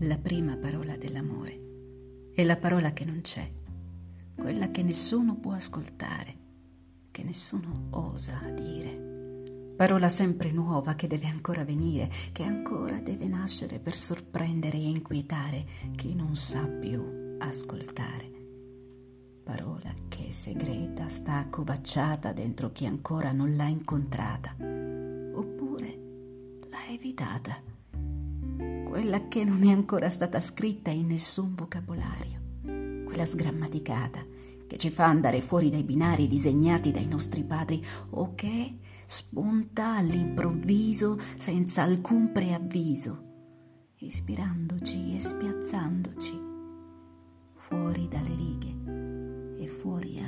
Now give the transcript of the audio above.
la prima parola dell'amore. È la parola che non c'è, quella che nessuno può ascoltare, che nessuno osa dire. Parola sempre nuova che deve ancora venire, che ancora deve nascere per sorprendere e inquietare chi non sa più ascoltare. Parola che segreta sta accovacciata dentro chi ancora non l'ha incontrata, oppure l'ha evitata quella che non è ancora stata scritta in nessun vocabolario, quella sgrammaticata che ci fa andare fuori dai binari disegnati dai nostri padri o che spunta all'improvviso senza alcun preavviso, ispirandoci e spiazzandoci fuori dalle righe e fuori anche